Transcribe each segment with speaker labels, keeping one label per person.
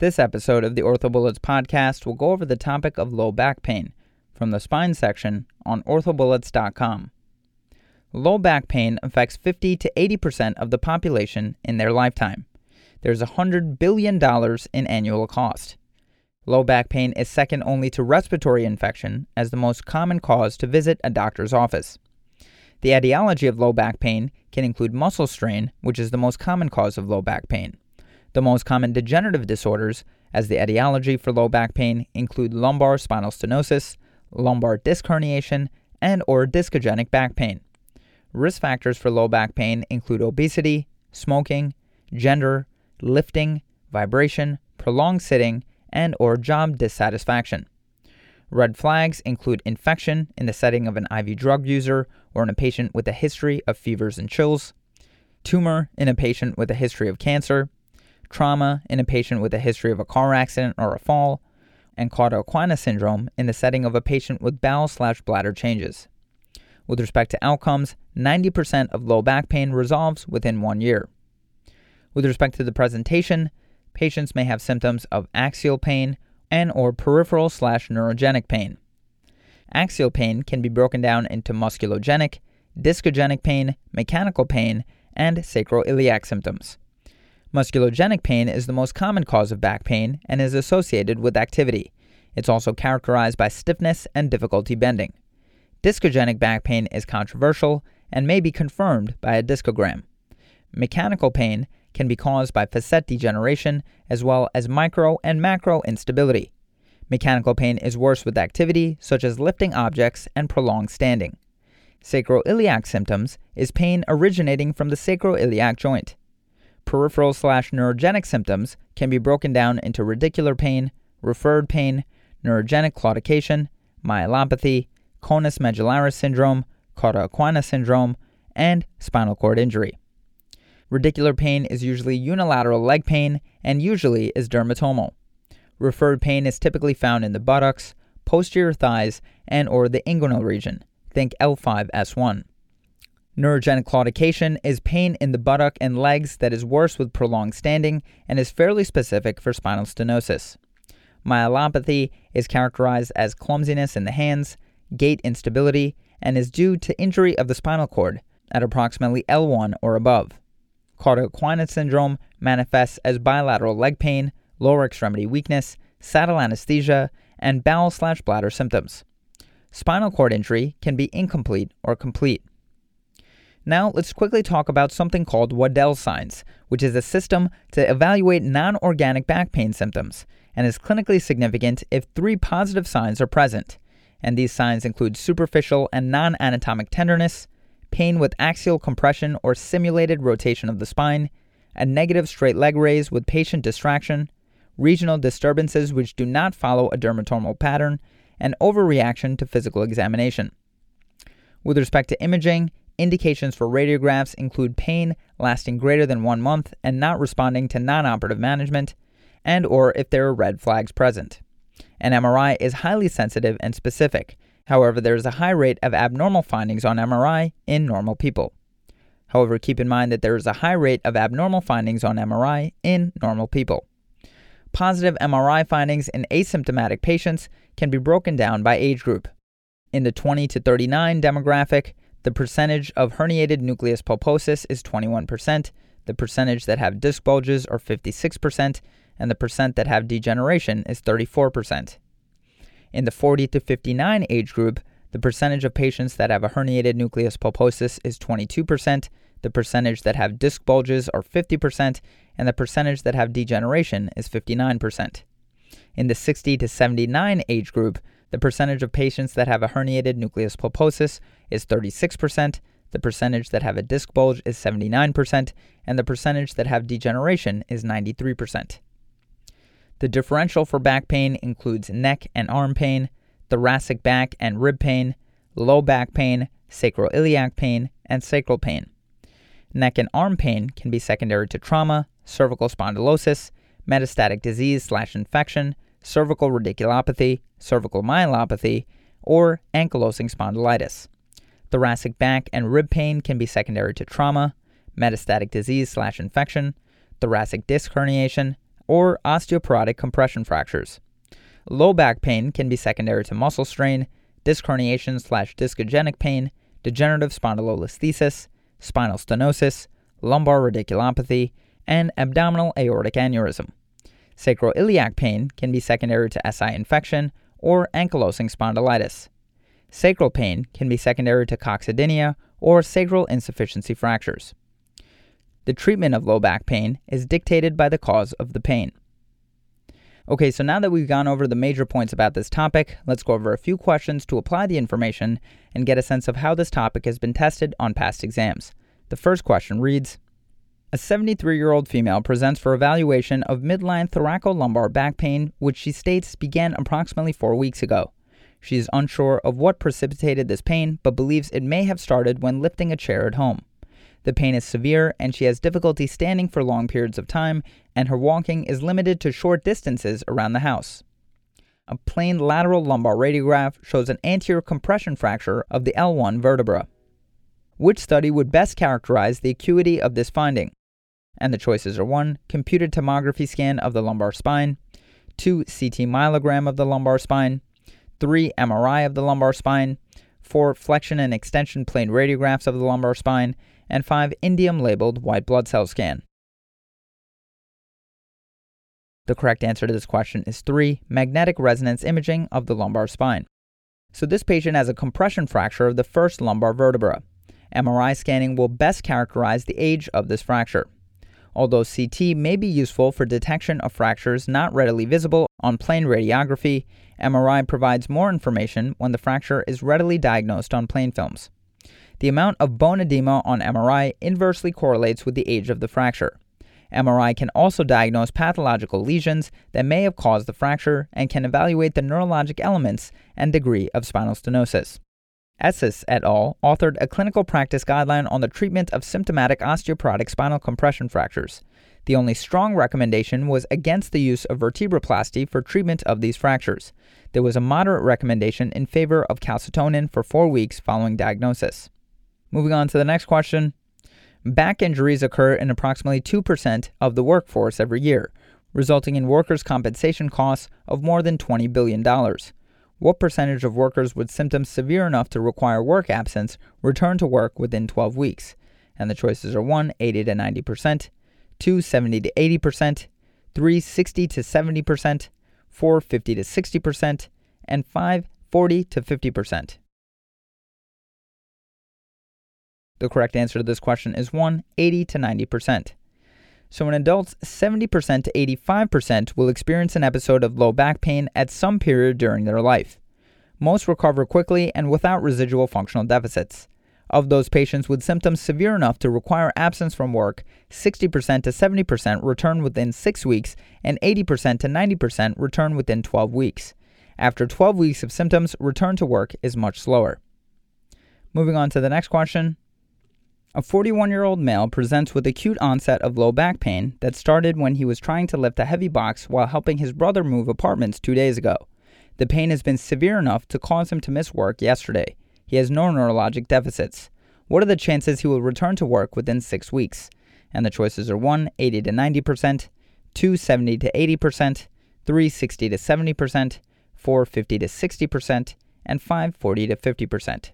Speaker 1: This episode of the OrthoBullets podcast will go over the topic of low back pain from the spine section on orthobullets.com. Low back pain affects 50 to 80% of the population in their lifetime. There's $100 billion in annual cost. Low back pain is second only to respiratory infection as the most common cause to visit a doctor's office. The etiology of low back pain can include muscle strain, which is the most common cause of low back pain. The most common degenerative disorders, as the etiology for low back pain, include lumbar spinal stenosis, lumbar disc herniation, and or discogenic back pain. Risk factors for low back pain include obesity, smoking, gender, lifting, vibration, prolonged sitting, and or job dissatisfaction. Red flags include infection in the setting of an IV drug user or in a patient with a history of fevers and chills, tumor in a patient with a history of cancer, trauma in a patient with a history of a car accident or a fall, and cauda equina syndrome in the setting of a patient with bowel slash bladder changes. With respect to outcomes, 90% of low back pain resolves within one year. With respect to the presentation, patients may have symptoms of axial pain and or peripheral slash neurogenic pain. Axial pain can be broken down into musculogenic, discogenic pain, mechanical pain, and sacroiliac symptoms. Musculogenic pain is the most common cause of back pain and is associated with activity. It's also characterized by stiffness and difficulty bending. Discogenic back pain is controversial and may be confirmed by a discogram. Mechanical pain can be caused by facet degeneration as well as micro and macro instability. Mechanical pain is worse with activity such as lifting objects and prolonged standing. Sacroiliac symptoms is pain originating from the sacroiliac joint. Peripheral slash neurogenic symptoms can be broken down into radicular pain, referred pain, neurogenic claudication, myelopathy, conus medullaris syndrome, cauda equina syndrome, and spinal cord injury. Radicular pain is usually unilateral leg pain and usually is dermatomal. Referred pain is typically found in the buttocks, posterior thighs, and or the inguinal region. Think L5S1. Neurogenic claudication is pain in the buttock and legs that is worse with prolonged standing and is fairly specific for spinal stenosis. Myelopathy is characterized as clumsiness in the hands, gait instability, and is due to injury of the spinal cord at approximately L1 or above. Cauda equina syndrome manifests as bilateral leg pain, lower extremity weakness, saddle anesthesia, and bowel slash bladder symptoms. Spinal cord injury can be incomplete or complete. Now, let's quickly talk about something called Waddell signs, which is a system to evaluate non organic back pain symptoms and is clinically significant if three positive signs are present. And these signs include superficial and non anatomic tenderness, pain with axial compression or simulated rotation of the spine, a negative straight leg raise with patient distraction, regional disturbances which do not follow a dermatomal pattern, and overreaction to physical examination. With respect to imaging, indications for radiographs include pain lasting greater than 1 month and not responding to non-operative management, and or if there are red flags present. An MRI is highly sensitive and specific, However, there is a high rate of abnormal findings on MRI in normal people. However, keep in mind that there is a high rate of abnormal findings on MRI in normal people. Positive MRI findings in asymptomatic patients can be broken down by age group. In the 20 to 39 demographic, the percentage of herniated nucleus pulposus is 21%, the percentage that have disc bulges are 56%, and the percent that have degeneration is 34%. In the 40 to 59 age group, the percentage of patients that have a herniated nucleus pulposus is 22%, the percentage that have disc bulges are 50%, and the percentage that have degeneration is 59%. In the 60 to 79 age group, the percentage of patients that have a herniated nucleus pulposus is 36%, the percentage that have a disc bulge is 79%, and the percentage that have degeneration is 93%. The differential for back pain includes neck and arm pain, thoracic back and rib pain, low back pain, sacroiliac pain, and sacral pain. Neck and arm pain can be secondary to trauma, cervical spondylosis, metastatic disease slash infection, cervical radiculopathy, cervical myelopathy, or ankylosing spondylitis. Thoracic back and rib pain can be secondary to trauma, metastatic disease slash infection, thoracic disc herniation, or osteoporotic compression fractures. Low back pain can be secondary to muscle strain, disc herniation slash discogenic pain, degenerative spondylolisthesis, spinal stenosis, lumbar radiculopathy, and abdominal aortic aneurysm. Sacroiliac pain can be secondary to SI infection or ankylosing spondylitis. Sacral pain can be secondary to coccydynia or sacral insufficiency fractures. The treatment of low back pain is dictated by the cause of the pain. Okay, so now that we've gone over the major points about this topic, let's go over a few questions to apply the information and get a sense of how this topic has been tested on past exams. The first question reads A 73 year old female presents for evaluation of midline thoracolumbar back pain, which she states began approximately four weeks ago. She is unsure of what precipitated this pain, but believes it may have started when lifting a chair at home. The pain is severe, and she has difficulty standing for long periods of time, and her walking is limited to short distances around the house. A plain lateral lumbar radiograph shows an anterior compression fracture of the L1 vertebra. Which study would best characterize the acuity of this finding? And the choices are 1. Computed tomography scan of the lumbar spine, 2. CT myelogram of the lumbar spine, 3. MRI of the lumbar spine, 4. Flexion and extension plain radiographs of the lumbar spine, and 5. Indium labeled white blood cell scan. The correct answer to this question is 3. Magnetic resonance imaging of the lumbar spine. So, this patient has a compression fracture of the first lumbar vertebra. MRI scanning will best characterize the age of this fracture. Although CT may be useful for detection of fractures not readily visible on plain radiography, MRI provides more information when the fracture is readily diagnosed on plain films. The amount of bone edema on MRI inversely correlates with the age of the fracture. MRI can also diagnose pathological lesions that may have caused the fracture and can evaluate the neurologic elements and degree of spinal stenosis. Esses et al. authored a clinical practice guideline on the treatment of symptomatic osteoporotic spinal compression fractures. The only strong recommendation was against the use of vertebroplasty for treatment of these fractures. There was a moderate recommendation in favor of calcitonin for four weeks following diagnosis. Moving on to the next question. Back injuries occur in approximately 2% of the workforce every year, resulting in workers' compensation costs of more than $20 billion. What percentage of workers with symptoms severe enough to require work absence return to work within 12 weeks? And the choices are 1. 80 to 90%, 2. 70 to 80%, 3. 60 to 70%, 4. 50 to 60%, and 5. 40 to 50%. The correct answer to this question is 1 80 to 90%. So, in adults, 70% to 85% will experience an episode of low back pain at some period during their life. Most recover quickly and without residual functional deficits. Of those patients with symptoms severe enough to require absence from work, 60% to 70% return within 6 weeks and 80% to 90% return within 12 weeks. After 12 weeks of symptoms, return to work is much slower. Moving on to the next question. A 41 year old male presents with acute onset of low back pain that started when he was trying to lift a heavy box while helping his brother move apartments two days ago. The pain has been severe enough to cause him to miss work yesterday. He has no neurologic deficits. What are the chances he will return to work within six weeks? And the choices are 1. 80 to 90%, 2. 70 to 80%, 3. 60 to 70%, 4. 50 to 60%, and 5. 40 to 50%.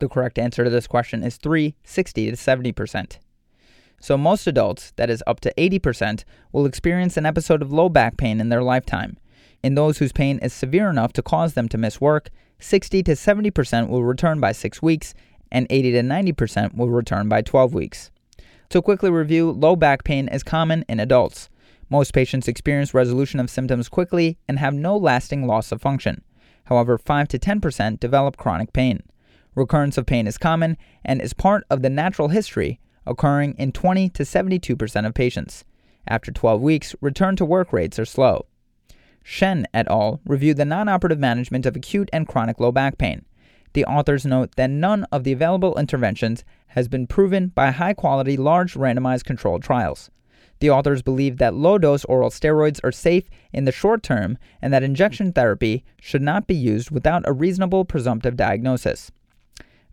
Speaker 1: The correct answer to this question is 3, 60 to 70%. So, most adults, that is up to 80%, will experience an episode of low back pain in their lifetime. In those whose pain is severe enough to cause them to miss work, 60 to 70% will return by 6 weeks, and 80 to 90% will return by 12 weeks. To quickly review, low back pain is common in adults. Most patients experience resolution of symptoms quickly and have no lasting loss of function. However, 5 to 10% develop chronic pain. Recurrence of pain is common and is part of the natural history, occurring in 20 to 72% of patients. After 12 weeks, return to work rates are slow. Shen et al. reviewed the non operative management of acute and chronic low back pain. The authors note that none of the available interventions has been proven by high quality, large randomized controlled trials. The authors believe that low dose oral steroids are safe in the short term and that injection therapy should not be used without a reasonable presumptive diagnosis.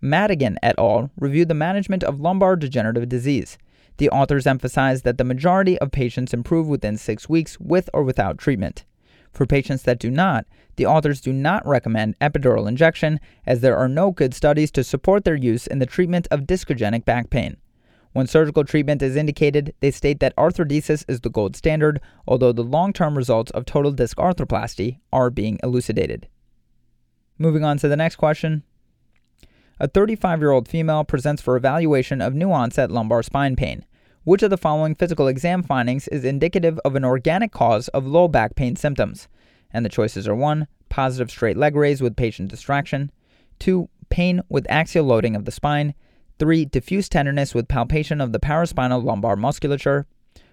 Speaker 1: Madigan et al. reviewed the management of lumbar degenerative disease. The authors emphasize that the majority of patients improve within six weeks with or without treatment. For patients that do not, the authors do not recommend epidural injection as there are no good studies to support their use in the treatment of discogenic back pain. When surgical treatment is indicated, they state that arthrodesis is the gold standard, although the long term results of total disc arthroplasty are being elucidated. Moving on to the next question. A 35 year old female presents for evaluation of new onset lumbar spine pain. Which of the following physical exam findings is indicative of an organic cause of low back pain symptoms? And the choices are 1. Positive straight leg raise with patient distraction, 2. Pain with axial loading of the spine, 3. Diffuse tenderness with palpation of the paraspinal lumbar musculature,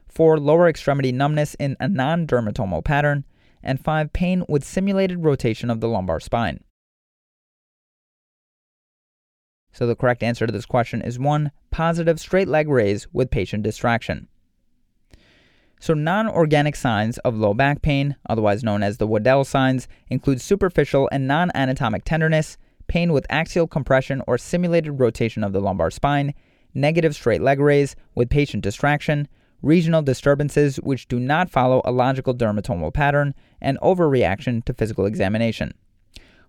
Speaker 1: 4. Lower extremity numbness in a non dermatomal pattern, and 5. Pain with simulated rotation of the lumbar spine. So the correct answer to this question is 1. Positive straight leg raise with patient distraction. So, non organic signs of low back pain, otherwise known as the Waddell signs, include superficial and non anatomic tenderness, pain with axial compression or simulated rotation of the lumbar spine, negative straight leg raise with patient distraction, regional disturbances which do not follow a logical dermatomal pattern, and overreaction to physical examination.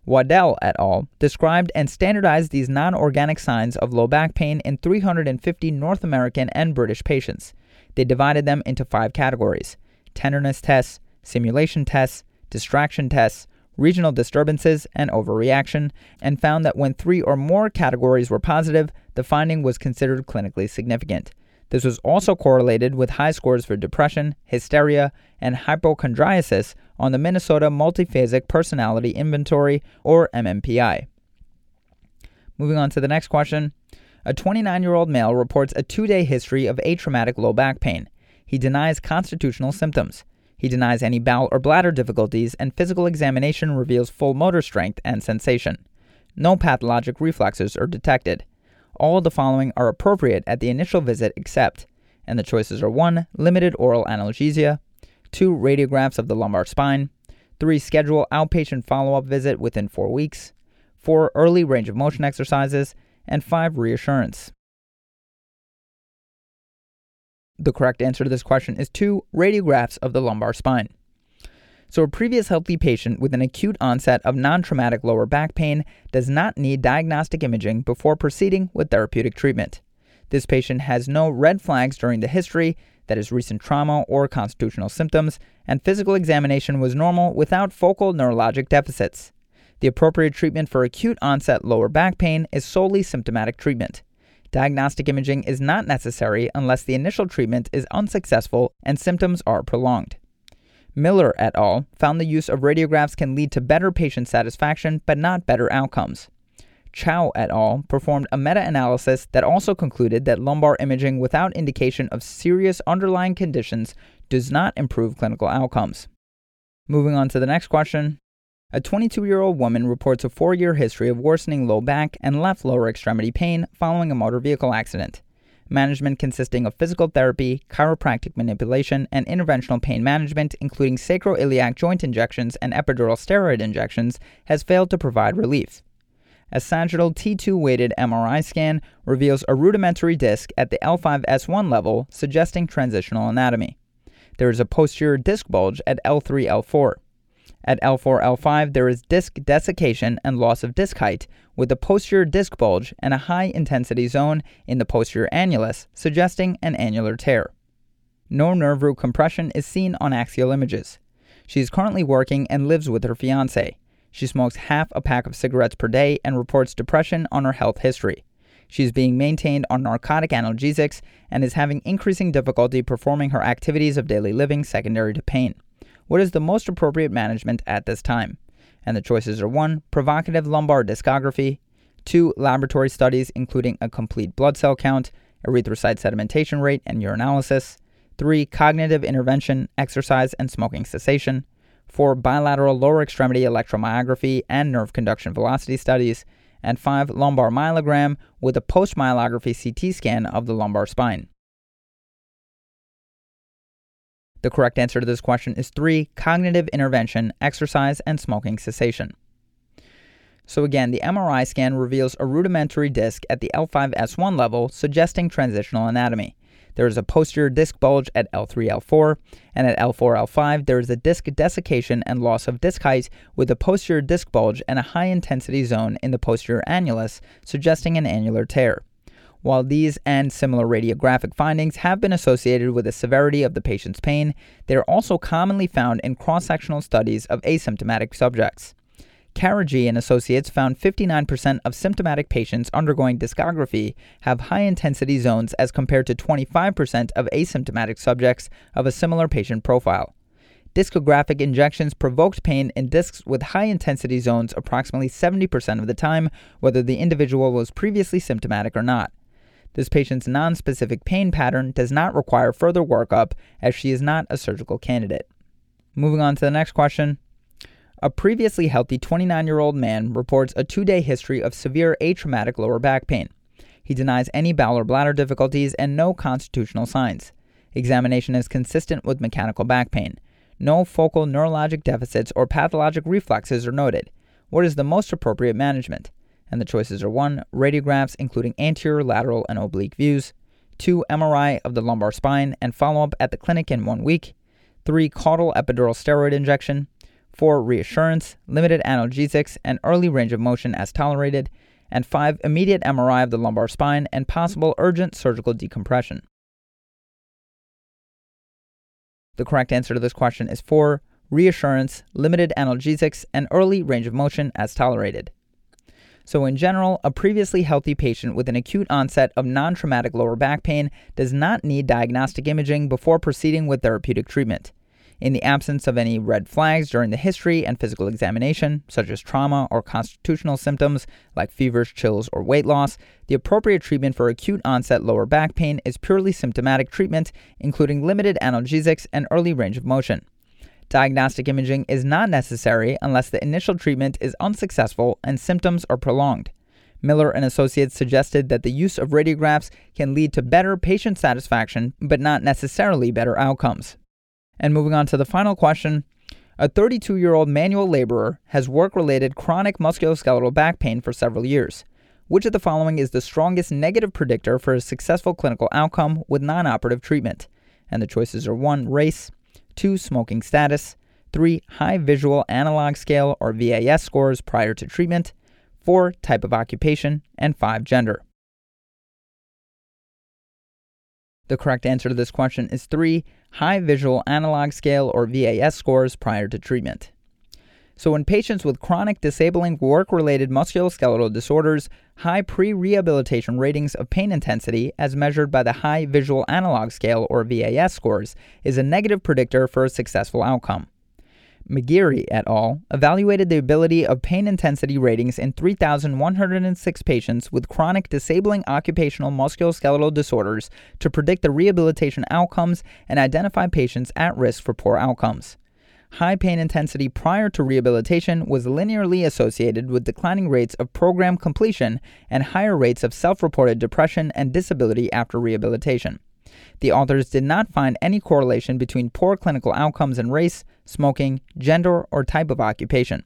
Speaker 1: Waddell et al. described and standardized these non organic signs of low back pain in 350 North American and British patients. They divided them into five categories tenderness tests, simulation tests, distraction tests, regional disturbances, and overreaction, and found that when three or more categories were positive, the finding was considered clinically significant. This was also correlated with high scores for depression, hysteria, and hypochondriasis on the Minnesota Multiphasic Personality Inventory, or MMPI. Moving on to the next question. A 29 year old male reports a two day history of atraumatic low back pain. He denies constitutional symptoms. He denies any bowel or bladder difficulties, and physical examination reveals full motor strength and sensation. No pathologic reflexes are detected. All of the following are appropriate at the initial visit except, and the choices are 1. Limited oral analgesia, 2. Radiographs of the lumbar spine, 3. Schedule outpatient follow up visit within 4 weeks, 4. Early range of motion exercises, and 5. Reassurance. The correct answer to this question is 2. Radiographs of the lumbar spine. So, a previous healthy patient with an acute onset of non traumatic lower back pain does not need diagnostic imaging before proceeding with therapeutic treatment. This patient has no red flags during the history, that is, recent trauma or constitutional symptoms, and physical examination was normal without focal neurologic deficits. The appropriate treatment for acute onset lower back pain is solely symptomatic treatment. Diagnostic imaging is not necessary unless the initial treatment is unsuccessful and symptoms are prolonged. Miller et al. found the use of radiographs can lead to better patient satisfaction but not better outcomes. Chou et al. performed a meta analysis that also concluded that lumbar imaging without indication of serious underlying conditions does not improve clinical outcomes. Moving on to the next question. A 22 year old woman reports a four year history of worsening low back and left lower extremity pain following a motor vehicle accident management consisting of physical therapy, chiropractic manipulation, and interventional pain management, including sacroiliac joint injections and epidural steroid injections, has failed to provide relief. A sagittal T2 weighted MRI scan reveals a rudimentary disc at the L5S1 level, suggesting transitional anatomy. There is a posterior disc bulge at L3 L4. At L4 L5, there is disc desiccation and loss of disc height, with a posterior disc bulge and a high intensity zone in the posterior annulus, suggesting an annular tear. No nerve root compression is seen on axial images. She is currently working and lives with her fiance. She smokes half a pack of cigarettes per day and reports depression on her health history. She is being maintained on narcotic analgesics and is having increasing difficulty performing her activities of daily living secondary to pain. What is the most appropriate management at this time? And the choices are 1. Provocative lumbar discography, 2. Laboratory studies including a complete blood cell count, erythrocyte sedimentation rate, and urinalysis, 3. Cognitive intervention, exercise, and smoking cessation, 4. Bilateral lower extremity electromyography and nerve conduction velocity studies, and 5. Lumbar myelogram with a post myelography CT scan of the lumbar spine. The correct answer to this question is three cognitive intervention, exercise, and smoking cessation. So, again, the MRI scan reveals a rudimentary disc at the L5S1 level, suggesting transitional anatomy. there is a posterior disc bulge at L3, L4, and at L4, L5, there is a disc desiccation and loss of disc height with a posterior disc bulge and a high intensity zone in the posterior annulus, suggesting an annular tear. While these and similar radiographic findings have been associated with the severity of the patient's pain, they are also commonly found in cross sectional studies of asymptomatic subjects. Carragee and Associates found 59% of symptomatic patients undergoing discography have high intensity zones as compared to 25% of asymptomatic subjects of a similar patient profile. Discographic injections provoked pain in discs with high intensity zones approximately 70% of the time, whether the individual was previously symptomatic or not. This patient's nonspecific pain pattern does not require further workup as she is not a surgical candidate. Moving on to the next question. A previously healthy 29 year old man reports a two day history of severe atraumatic lower back pain. He denies any bowel or bladder difficulties and no constitutional signs. Examination is consistent with mechanical back pain. No focal neurologic deficits or pathologic reflexes are noted. What is the most appropriate management? And the choices are 1. Radiographs, including anterior, lateral, and oblique views, 2. MRI of the lumbar spine and follow up at the clinic in one week, 3. Caudal epidural steroid injection, 4. Reassurance, limited analgesics, and early range of motion as tolerated, and 5. Immediate MRI of the lumbar spine and possible urgent surgical decompression. The correct answer to this question is 4. Reassurance, limited analgesics, and early range of motion as tolerated. So, in general, a previously healthy patient with an acute onset of non traumatic lower back pain does not need diagnostic imaging before proceeding with therapeutic treatment. In the absence of any red flags during the history and physical examination, such as trauma or constitutional symptoms like fevers, chills, or weight loss, the appropriate treatment for acute onset lower back pain is purely symptomatic treatment, including limited analgesics and early range of motion. Diagnostic imaging is not necessary unless the initial treatment is unsuccessful and symptoms are prolonged. Miller and Associates suggested that the use of radiographs can lead to better patient satisfaction, but not necessarily better outcomes. And moving on to the final question, a 32 year old manual laborer has work related chronic musculoskeletal back pain for several years. Which of the following is the strongest negative predictor for a successful clinical outcome with non operative treatment? And the choices are 1. Race, 2. Smoking status. 3. High visual analog scale or VAS scores prior to treatment. 4. Type of occupation. And 5. Gender. The correct answer to this question is 3. High visual analog scale or VAS scores prior to treatment. So, in patients with chronic disabling work related musculoskeletal disorders, high pre rehabilitation ratings of pain intensity, as measured by the High Visual Analog Scale or VAS scores, is a negative predictor for a successful outcome. McGeary et al. evaluated the ability of pain intensity ratings in 3,106 patients with chronic disabling occupational musculoskeletal disorders to predict the rehabilitation outcomes and identify patients at risk for poor outcomes high pain intensity prior to rehabilitation was linearly associated with declining rates of program completion and higher rates of self reported depression and disability after rehabilitation. The authors did not find any correlation between poor clinical outcomes in race, smoking, gender, or type of occupation.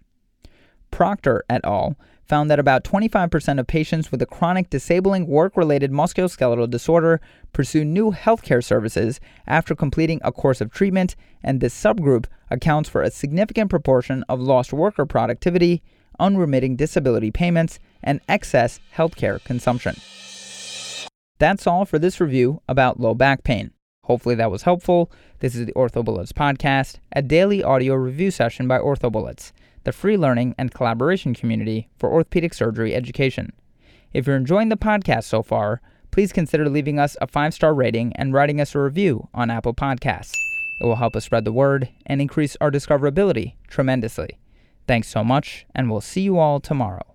Speaker 1: Proctor et al found that about 25% of patients with a chronic disabling work related musculoskeletal disorder pursue new healthcare services after completing a course of treatment, and this subgroup accounts for a significant proportion of lost worker productivity, unremitting disability payments, and excess healthcare consumption. That's all for this review about low back pain. Hopefully that was helpful. This is the OrthoBullets podcast, a daily audio review session by OrthoBullets the free learning and collaboration community for orthopedic surgery education. If you're enjoying the podcast so far, please consider leaving us a five star rating and writing us a review on Apple Podcasts. It will help us spread the word and increase our discoverability tremendously. Thanks so much, and we'll see you all tomorrow.